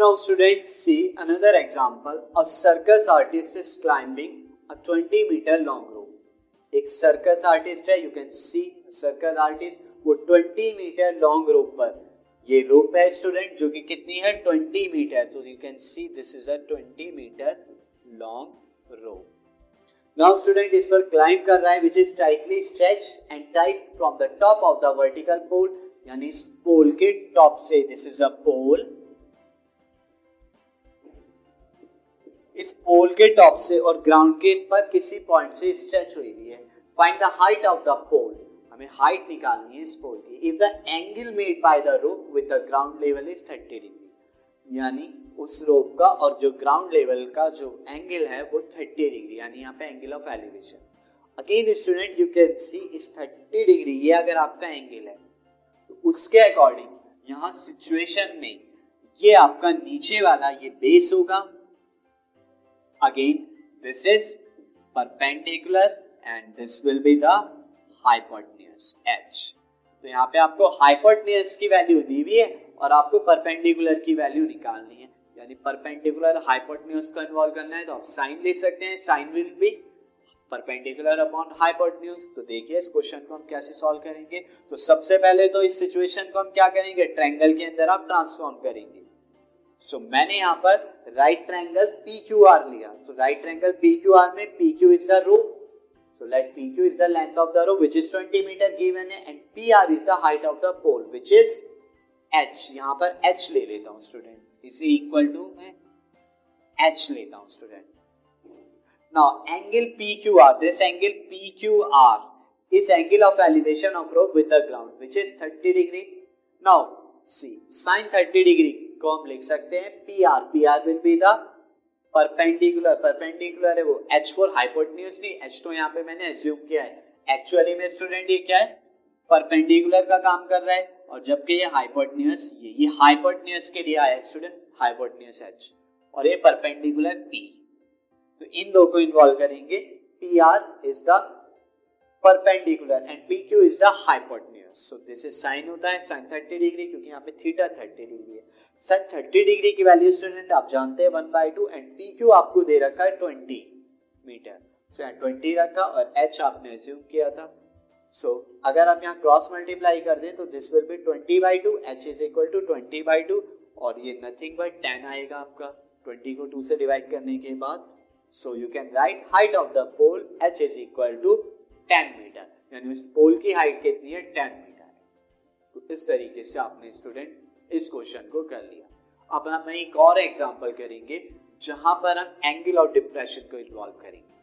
Now, students, see another example. A circus artist is climbing a 20 meter long rope. एक circus artist है you can see circus artist वो 20 metre long रोप पर। ये रोप है student जो कि कितनी है? 20 मीटर तो you can see this is a 20 metre long rope now student इस पर क्लाइंब कर रहा है which is tightly stretch and tight from the top of the vertical pole यानी इस पोल के टॉप से। दिस इज़ अ पोल इस पोल के टॉप से और ग्राउंड के पर किसी पॉइंट से स्ट्रेच हुई हुई है। Find the height of the pole हमें हाइट निकालनी है इस पोल की। If the angle made by the rope with the ground level is 30 degree यानी उस रोप का और जो ग्राउंड लेवल का जो एंगल है वो 30 डिग्री यानी यहाँ पे angle of elevation again student you can see इस 30 डिग्री ये अगर आपका एंगल है तो उसके अकॉर्डिंग यहाँ सिचुएशन में ये आपका नीचे वाला ये बेस होगा again, this is perpendicular and this will be the hypotenuse h तो यहाँ पे आपको हाइपोटनियस की वैल्यू दी हुई है और आपको परपेंडिकुलर की वैल्यू निकालनी है। यानी परपेंडिकुलर हाइपोटनियस को इन्वॉल्व करना है तो आप साइन ले सकते हैं। Sine will be perpendicular upon hypotenuse तो देखिए इस क्वेश्चन को हम कैसे सॉल्व करेंगे। तो सबसे पहले तो इस सिचुएशन को हम क्या करेंगे? ट्रायंगल के अंदर आप ट्रांसफॉर्म करेंगे। सो so, मैंने यहाँ पर right triangle P Q R लिया। So right triangle P Q R में P Q is the rope so let P Q is the length of the rope which is 20 metre given है and P R is the height of the pole which is H यहाँ पर H ले लेता हूँ student इसे equal to मैं H लेता हूँ student now angle P Q R this angle P Q R is angle of elevation of rope with the ground which is 30 degree now see sin 30 degree को हम लिख सकते हैं P R P R will be the perpendicular perpendicular है वो H for hypotenuse नहीं H तो यहाँ पे मैंने एज्यूम किया है। एक्चुअली में स्टूडेंट ये क्या है? परपेंडिकुलर का काम कर रहा है और जबकि ये हाइपोटन्यूस ये ये हाइपोटन्यूस के लिए आया स्टूडेंट हाइपोटन्यूस एच और ये परपेंडिकुलर पी तो इन दो को इन्वॉल्व करेंगे। P R is the perpendicular and P Q is the hypotenuse so this is sine होता है साइन 30 डिग्री क्योंकि यहाँ पे थीटा 30 डिग्री है। सर 30 डिग्री की वैल्यू स्टूडेंट आप जानते हैं one by two and P Q आपको दे रखा है 20 मीटर सो यहाँ ट्वेंटी रखा और एच आपने एज्यूम किया था। सो so, अगर हम यहाँ क्रॉस मल्टीप्लाई कर दें तो this will be 20 by two H is equal to twenty by two और ये नथिंग बट 10 आएगा आपका 20 को 2 से डिवाइड करने के बाद। So you can write height of the pole H is equal to 10 metre. यानी उस पोल की हाइट कितनी है? टेन मीटर तो इस तरीके से आपने स्टूडेंट इस क्वेश्चन को कर लिया। अब हम एक और एग्ज़ाम्पल करेंगे, जहाँ पर हम एंगल ऑफ़ डिप्रेशन को इन्वॉल्व करेंगे।